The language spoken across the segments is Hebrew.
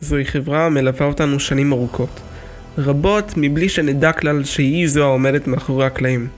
זוהי חברה המלווה אותנו שנים ארוכות. רבות מבלי שנדע כלל שהיא זו העומדת מאחורי הקלעים.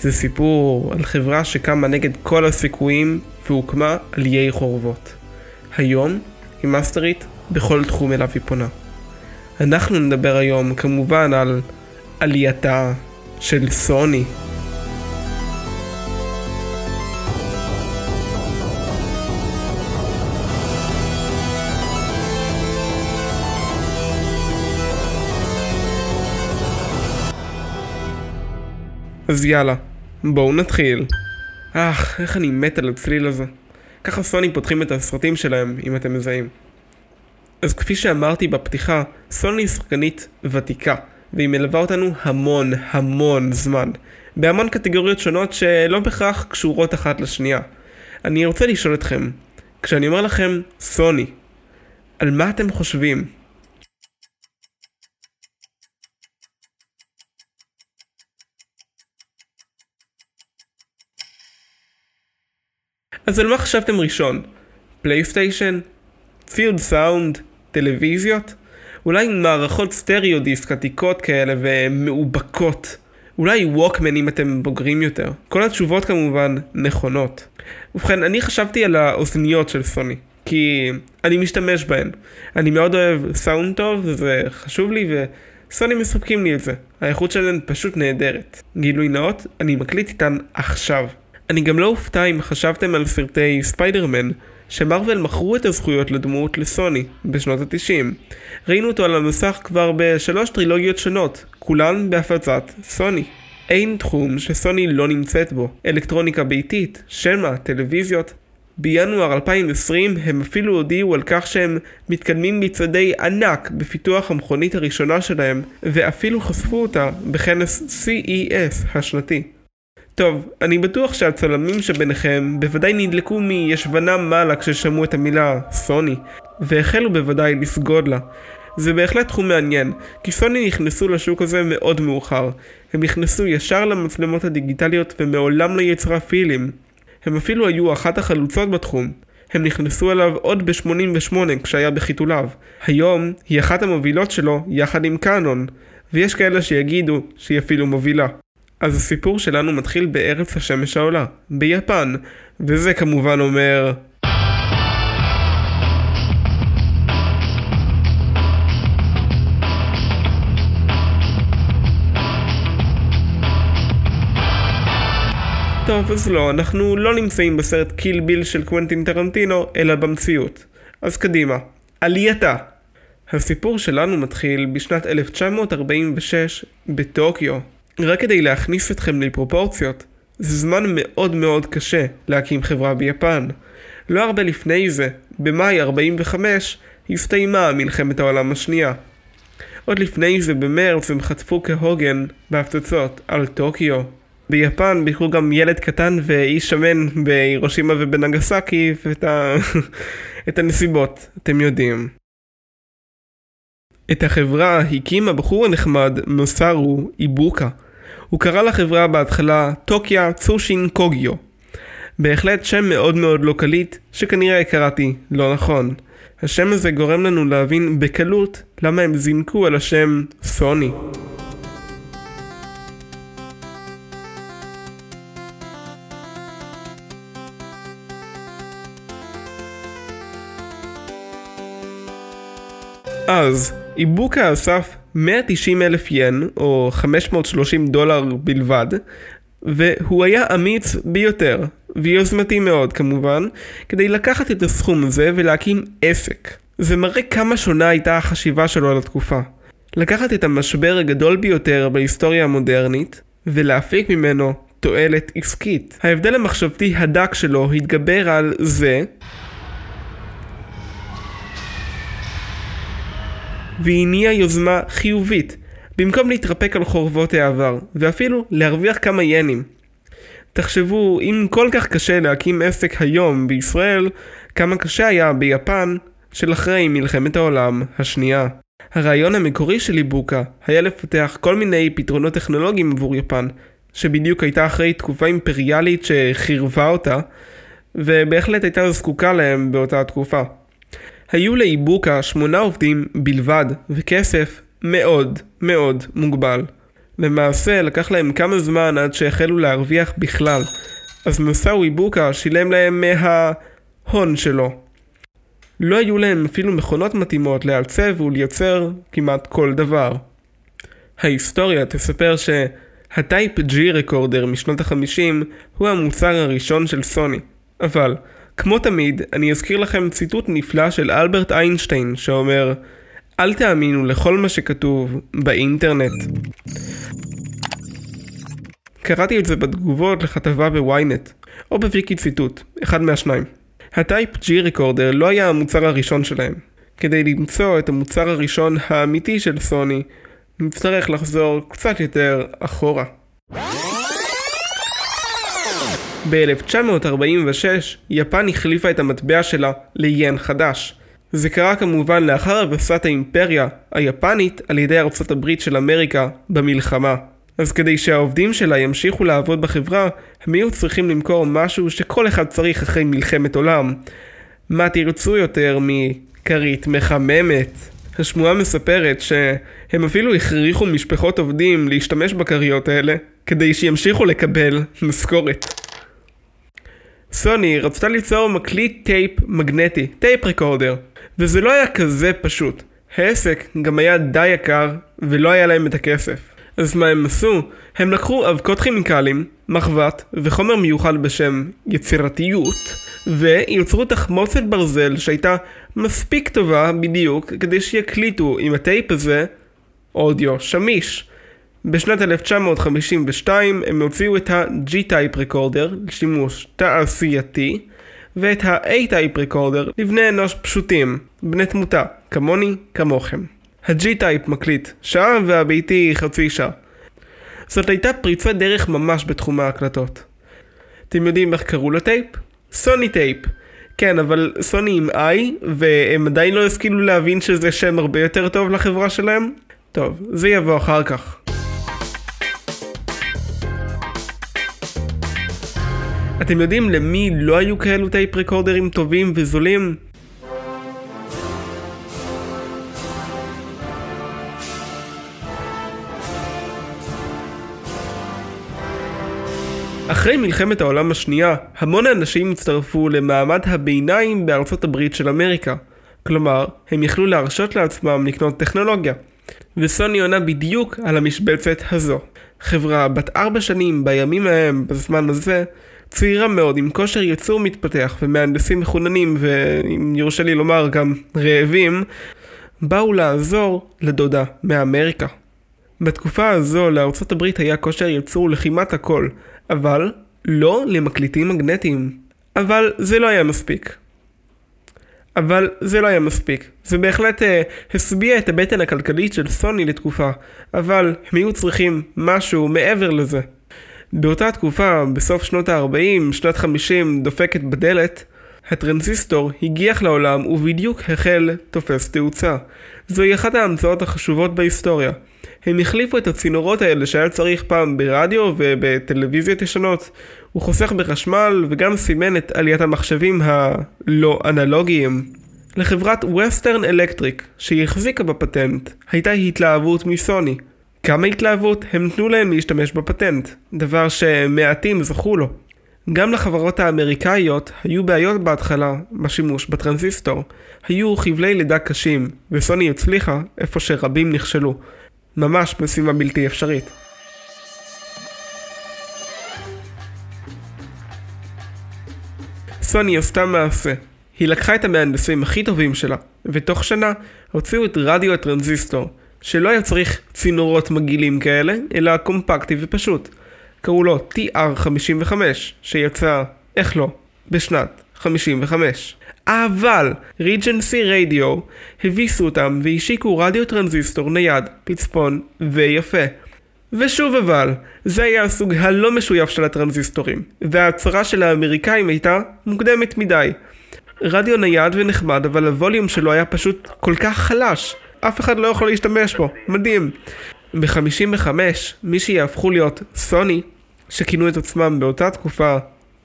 זה סיפור על חברה שקמה נגד כל הסיכויים והוקמה על איי חורבות. היום היא מאסטרית בכל תחום אליו היא פונה. אנחנו נדבר היום כמובן על עלייתה של סוני. אז יאללה, בואו נתחיל. אך, איך אני מת על הצליל הזה. ככה סוני פותחים את הסרטים שלהם, אם אתם מזהים. אז כפי שאמרתי בפתיחה, סוני היא שחקנית ותיקה, והיא מלווה אותנו המון המון זמן, בהמון קטגוריות שונות שלא בהכרח קשורות אחת לשנייה. אני רוצה לשאול אתכם, כשאני אומר לכם סוני, על מה אתם חושבים? אז על מה חשבתם ראשון? פלייסטיישן? ציוד סאונד? טלוויזיות? אולי מערכות סטריאו דיסק עתיקות כאלה ומאובקות? אולי ווקמן אם אתם בוגרים יותר? כל התשובות כמובן נכונות. ובכן, אני חשבתי על האוזניות של סוני, כי אני משתמש בהן. אני מאוד אוהב סאונד טוב, וזה חשוב לי, וסוני מספקים לי את זה. האיכות שלהן פשוט נהדרת. גילוי נאות, אני מקליט איתן עכשיו. אני גם לא אופתע אם חשבתם על סרטי ספיידרמן, שמרוויל מכרו את הזכויות לדמות לסוני בשנות ה-90. ראינו אותו על המסך כבר בשלוש טרילוגיות שונות, כולן בהפצת סוני. אין תחום שסוני לא נמצאת בו, אלקטרוניקה ביתית, שמע, טלוויזיות. בינואר 2020 הם אפילו הודיעו על כך שהם מתקדמים מצעדי ענק בפיתוח המכונית הראשונה שלהם, ואפילו חשפו אותה בכנס CES השנתי. טוב, אני בטוח שהצלמים שביניכם בוודאי נדלקו מישבנם מעלה כששמעו את המילה סוני, והחלו בוודאי לסגוד לה. זה בהחלט תחום מעניין, כי סוני נכנסו לשוק הזה מאוד מאוחר. הם נכנסו ישר למצלמות הדיגיטליות ומעולם לא יצרה פילים. הם אפילו היו אחת החלוצות בתחום. הם נכנסו אליו עוד ב-88 כשהיה בחיתוליו. היום היא אחת המובילות שלו יחד עם קאנון, ויש כאלה שיגידו שהיא אפילו מובילה. אז הסיפור שלנו מתחיל בארץ השמש העולה, ביפן, וזה כמובן אומר... טוב, אז לא, אנחנו לא נמצאים בסרט קיל ביל של קוונטין טרנטינו, אלא במציאות. אז קדימה. עלייתה. הסיפור שלנו מתחיל בשנת 1946 בטוקיו, רק כדי להכניס אתכם לפרופורציות, זה זמן מאוד מאוד קשה להקים חברה ביפן. לא הרבה לפני זה, במאי 45, הסתיימה מלחמת העולם השנייה. עוד לפני זה במרץ הם חטפו כהוגן בהפצצות על טוקיו. ביפן ביקרו גם ילד קטן ואיש שמן בהירושימה ובנגסקי ואת ה... את הנסיבות, אתם יודעים. את החברה הקים הבחור הנחמד נוסרו איבוקה. הוא קרא לחברה בהתחלה טוקיה צושין קוגיו. בהחלט שם מאוד מאוד לא קליט, שכנראה קראתי לא נכון. השם הזה גורם לנו להבין בקלות למה הם זינקו על השם סוני. אז, איבוקה אסף 190 אלף ין, או 530 דולר בלבד, והוא היה אמיץ ביותר, ויוזמתי מאוד כמובן, כדי לקחת את הסכום הזה ולהקים עסק. זה מראה כמה שונה הייתה החשיבה שלו על התקופה. לקחת את המשבר הגדול ביותר בהיסטוריה המודרנית, ולהפיק ממנו תועלת עסקית. ההבדל המחשבתי הדק שלו התגבר על זה והניע יוזמה חיובית, במקום להתרפק על חורבות העבר, ואפילו להרוויח כמה ינים. תחשבו, אם כל כך קשה להקים עסק היום בישראל, כמה קשה היה ביפן של אחרי מלחמת העולם השנייה. הרעיון המקורי של איבוקה היה לפתח כל מיני פתרונות טכנולוגיים עבור יפן, שבדיוק הייתה אחרי תקופה אימפריאלית שחירבה אותה, ובהחלט הייתה זקוקה להם באותה התקופה. היו לאיבוקה שמונה עובדים בלבד, וכסף מאוד מאוד מוגבל. למעשה, לקח להם כמה זמן עד שהחלו להרוויח בכלל, אז מסאו איבוקה שילם להם מההון שלו. לא היו להם אפילו מכונות מתאימות לעצב ולייצר כמעט כל דבר. ההיסטוריה תספר שהטייפ G רקורדר משנות החמישים הוא המוצר הראשון של סוני. אבל, כמו תמיד, אני אזכיר לכם ציטוט נפלא של אלברט איינשטיין שאומר אל תאמינו לכל מה שכתוב באינטרנט. קראתי את זה בתגובות לכתבה בוויינט, או בוויקי ציטוט, אחד מהשניים. הטייפ G רקורדר לא היה המוצר הראשון שלהם. כדי למצוא את המוצר הראשון האמיתי של סוני, נצטרך לחזור קצת יותר אחורה. ב-1946, יפן החליפה את המטבע שלה ליין חדש. זה קרה כמובן לאחר הבסת האימפריה היפנית על ידי ארצות הברית של אמריקה במלחמה. אז כדי שהעובדים שלה ימשיכו לעבוד בחברה, הם יהיו צריכים למכור משהו שכל אחד צריך אחרי מלחמת עולם. מה תרצו יותר מכרית מחממת? השמועה מספרת שהם אפילו הכריחו משפחות עובדים להשתמש בכריות האלה כדי שימשיכו לקבל משכורת. סוני רצתה ליצור מקליט טייפ מגנטי, tape recorder, וזה לא היה כזה פשוט. העסק גם היה די יקר, ולא היה להם את הכסף. אז מה הם עשו? הם לקחו אבקות כימיקלים, מחבת וחומר מיוחד בשם יצירתיות, ויצרו תחמוצת ברזל שהייתה מספיק טובה בדיוק כדי שיקליטו עם הטייפ הזה אודיו שמיש. בשנת 1952 הם הוציאו את ה-G-Type Recorder לשימוש תעשייתי ואת ה-A-Type Recorder לבני אנוש פשוטים, בני תמותה, כמוני, כמוכם. ה-G-Type מקליט שעה והביתי חצי שעה. זאת הייתה פריצת דרך ממש בתחום ההקלטות. אתם יודעים איך קראו לטייפ? סוני טייפ. כן, אבל סוני עם I, והם עדיין לא השכילו להבין שזה שם הרבה יותר טוב לחברה שלהם? טוב, זה יבוא אחר כך. אתם יודעים למי לא היו כאלו טייפ רקורדרים טובים וזולים? אחרי מלחמת העולם השנייה, המון אנשים הצטרפו למעמד הביניים בארצות הברית של אמריקה. כלומר, הם יכלו להרשות לעצמם לקנות טכנולוגיה. וסוני עונה בדיוק על המשבצת הזו. חברה בת ארבע שנים בימים ההם, בזמן הזה, צעירה מאוד, עם כושר ייצור מתפתח ומהנדסים מחוננים, ואם יורשה לי לומר גם רעבים, באו לעזור לדודה מאמריקה. בתקופה הזו לארצות הברית היה כושר ייצור לכמעט הכל, אבל לא למקליטים מגנטיים. אבל זה לא היה מספיק. אבל זה לא היה מספיק. זה בהחלט uh, השביע את הבטן הכלכלית של סוני לתקופה, אבל הם היו צריכים משהו מעבר לזה. באותה תקופה, בסוף שנות ה-40, שנת 50 דופקת בדלת, הטרנזיסטור הגיח לעולם ובדיוק החל תופס תאוצה. זוהי אחת ההמצאות החשובות בהיסטוריה. הם החליפו את הצינורות האלה שהיה צריך פעם ברדיו ובטלוויזיות ישנות. הוא חוסך בחשמל וגם סימן את עליית המחשבים הלא אנלוגיים. לחברת ווסטרן אלקטריק, שהיא החזיקה בפטנט, הייתה התלהבות מסוני. כמה התלהבות הם נתנו להם להשתמש בפטנט, דבר שמעטים זכו לו. גם לחברות האמריקאיות היו בעיות בהתחלה בשימוש בטרנזיסטור. היו חבלי לידה קשים, וסוני הצליחה איפה שרבים נכשלו. ממש משימה בלתי אפשרית. סוני עשתה מעשה. היא לקחה את המהנדסים הכי טובים שלה, ותוך שנה הוציאו את רדיו הטרנזיסטור, שלא היה צריך צינורות מגעילים כאלה, אלא קומפקטי ופשוט. קראו לו TR55, שיצא, איך לא, בשנת 55. אבל Regency רדיו הביסו אותם והשיקו רדיו טרנזיסטור נייד, פצפון ויפה. ושוב אבל, זה היה הסוג הלא משויף של הטרנזיסטורים, וההצהרה של האמריקאים הייתה מוקדמת מדי. רדיו נייד ונחמד, אבל הווליום שלו היה פשוט כל כך חלש. אף אחד לא יכול להשתמש בו, מדהים. ב-55, מי שיהפכו להיות סוני, שכינו את עצמם באותה תקופה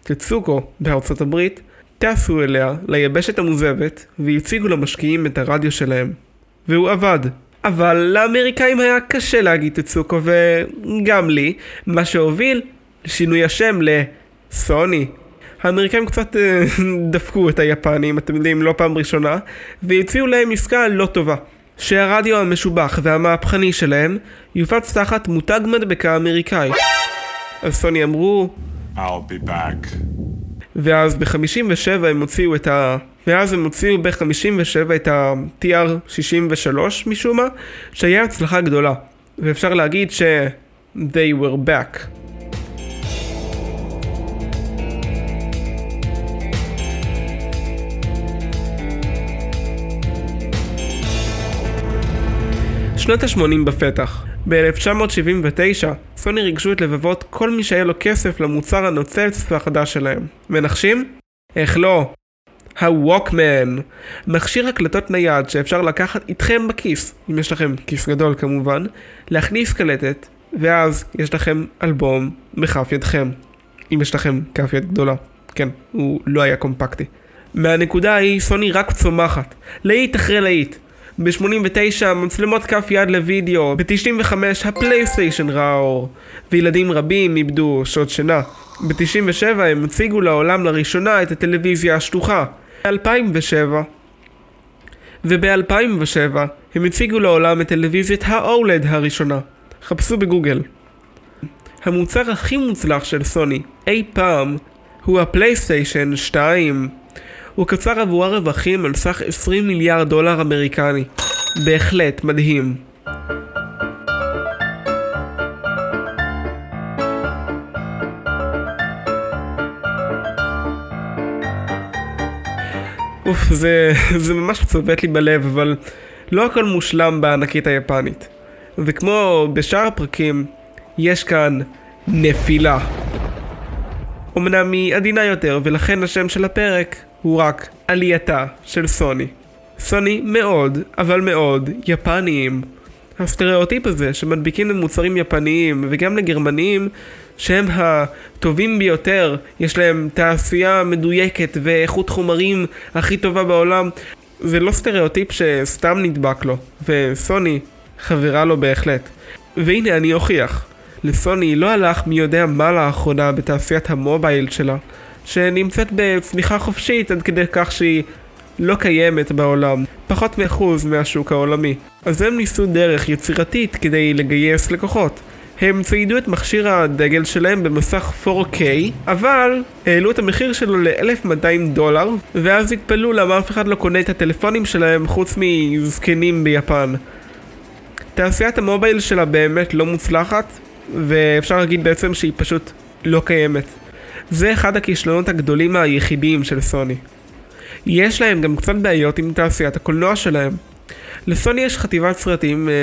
טצוקו בארצות הברית, טסו אליה, ליבשת המוזבת, והציגו למשקיעים את הרדיו שלהם. והוא עבד. אבל לאמריקאים היה קשה להגיד טצוקו, וגם לי, מה שהוביל לשינוי השם לסוני. האמריקאים קצת אה, דפקו את היפנים, אתם יודעים, לא פעם ראשונה, והציעו להם עסקה לא טובה. שהרדיו המשובח והמהפכני שלהם יופץ תחת מותג מדבקה אמריקאי. אז סוני אמרו... I'll be back. ואז ב-57 הם הוציאו את ה... ואז הם הוציאו ב-57 את ה-TR63 משום מה, שהיה הצלחה גדולה. ואפשר להגיד ש... they were back. שנות ה-80 בפתח. ב-1979, סוני ריגשו את לבבות כל מי שהיה לו כסף למוצר הנוצץ והחדש שלהם. מנחשים? איך לא? הווקמן, מכשיר הקלטות נייד שאפשר לקחת איתכם בכיס, אם יש לכם כיס גדול כמובן, להכניס קלטת, ואז יש לכם אלבום בכף ידכם. אם יש לכם כף יד גדולה. כן, הוא לא היה קומפקטי. מהנקודה ההיא סוני רק צומחת, להיט אחרי להיט. ב-89 מצלמות כף יד לוידאו, ב-95 הפלייסטיישן ראה אור, וילדים רבים איבדו שעות שינה. ב-97 הם הציגו לעולם לראשונה את הטלוויזיה השטוחה. ב-2007 וב-2007 הם הציגו לעולם את טלוויזיית ה-OLED הראשונה. חפשו בגוגל. המוצר הכי מוצלח של סוני אי פעם הוא הפלייסטיישן 2. הוא קצר עבורה רווחים על סך 20 מיליארד דולר אמריקני. בהחלט מדהים. אוף, זה, זה ממש צובט לי בלב, אבל לא הכל מושלם בענקית היפנית. וכמו בשאר הפרקים, יש כאן נפילה. אמנם היא עדינה יותר, ולכן השם של הפרק הוא רק עלייתה של סוני. סוני מאוד, אבל מאוד, יפניים. הסטריאוטיפ הזה שמדביקים למוצרים יפניים וגם לגרמניים שהם הטובים ביותר, יש להם תעשייה מדויקת ואיכות חומרים הכי טובה בעולם, זה לא סטריאוטיפ שסתם נדבק לו, וסוני חברה לו בהחלט. והנה אני אוכיח. לסוני לא הלך מי יודע מה לאחרונה בתעשיית המובייל שלה, שנמצאת בצמיחה חופשית עד כדי כך שהיא לא קיימת בעולם, פחות מאחוז מהשוק העולמי. אז הם ניסו דרך יצירתית כדי לגייס לקוחות. הם ציידו את מכשיר הדגל שלהם במסך 4K, אבל העלו את המחיר שלו ל-1200 דולר, ואז התפלאו למה אף אחד לא קונה את הטלפונים שלהם חוץ מזקנים ביפן. תעשיית המובייל שלה באמת לא מוצלחת, ואפשר להגיד בעצם שהיא פשוט לא קיימת. זה אחד הכישלונות הגדולים היחידים של סוני. יש להם גם קצת בעיות עם תעשיית הקולנוע שלהם. לסוני יש חטיבת סרטים אה,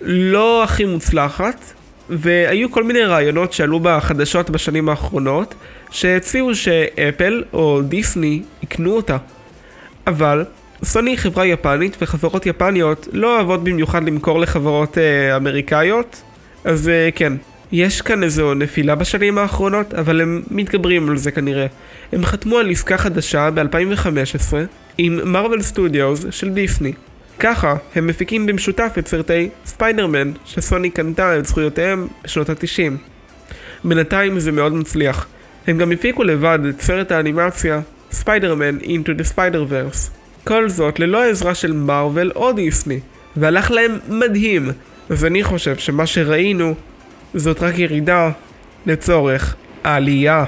לא הכי מוצלחת, והיו כל מיני רעיונות שעלו בחדשות בשנים האחרונות, שהציעו שאפל או דיסני יקנו אותה. אבל סוני היא חברה יפנית, וחברות יפניות לא אוהבות במיוחד למכור לחברות אה, אמריקאיות, אז אה, כן, יש כאן איזו נפילה בשנים האחרונות, אבל הם מתגברים על זה כנראה. הם חתמו על עסקה חדשה ב-2015 עם מרוויל סטודיוס של דיסני. ככה, הם מפיקים במשותף את סרטי ספיידרמן, שסוני קנתה את זכויותיהם בשנות ה-90. בינתיים זה מאוד מצליח. הם גם הפיקו לבד את סרט האנימציה ספיידרמן Into the Spider-Verse. כל זאת ללא העזרה של מארוול או דיסני, והלך להם מדהים. אז אני חושב שמה שראינו זאת רק ירידה לצורך העלייה.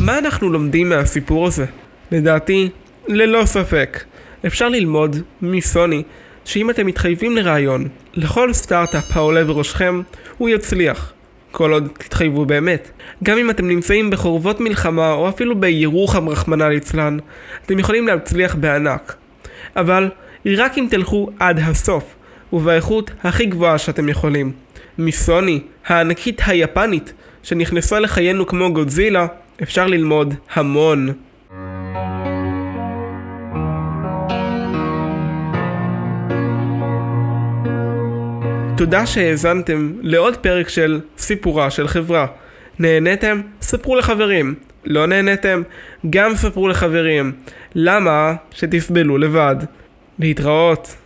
מה אנחנו לומדים מהסיפור הזה? לדעתי, ללא ספק, אפשר ללמוד מסוני שאם אתם מתחייבים לרעיון, לכל סטארט-אפ העולה בראשכם, הוא יצליח. כל עוד תתחייבו באמת. גם אם אתם נמצאים בחורבות מלחמה או אפילו בירוחם רחמנא ליצלן, אתם יכולים להצליח בענק. אבל רק אם תלכו עד הסוף, ובאיכות הכי גבוהה שאתם יכולים. מסוני, הענקית היפנית, שנכנסה לחיינו כמו גודזילה, אפשר ללמוד המון. תודה שהאזנתם לעוד פרק של סיפורה של חברה. נהניתם? ספרו לחברים. לא נהניתם? גם ספרו לחברים. למה שתסבלו לבד? להתראות.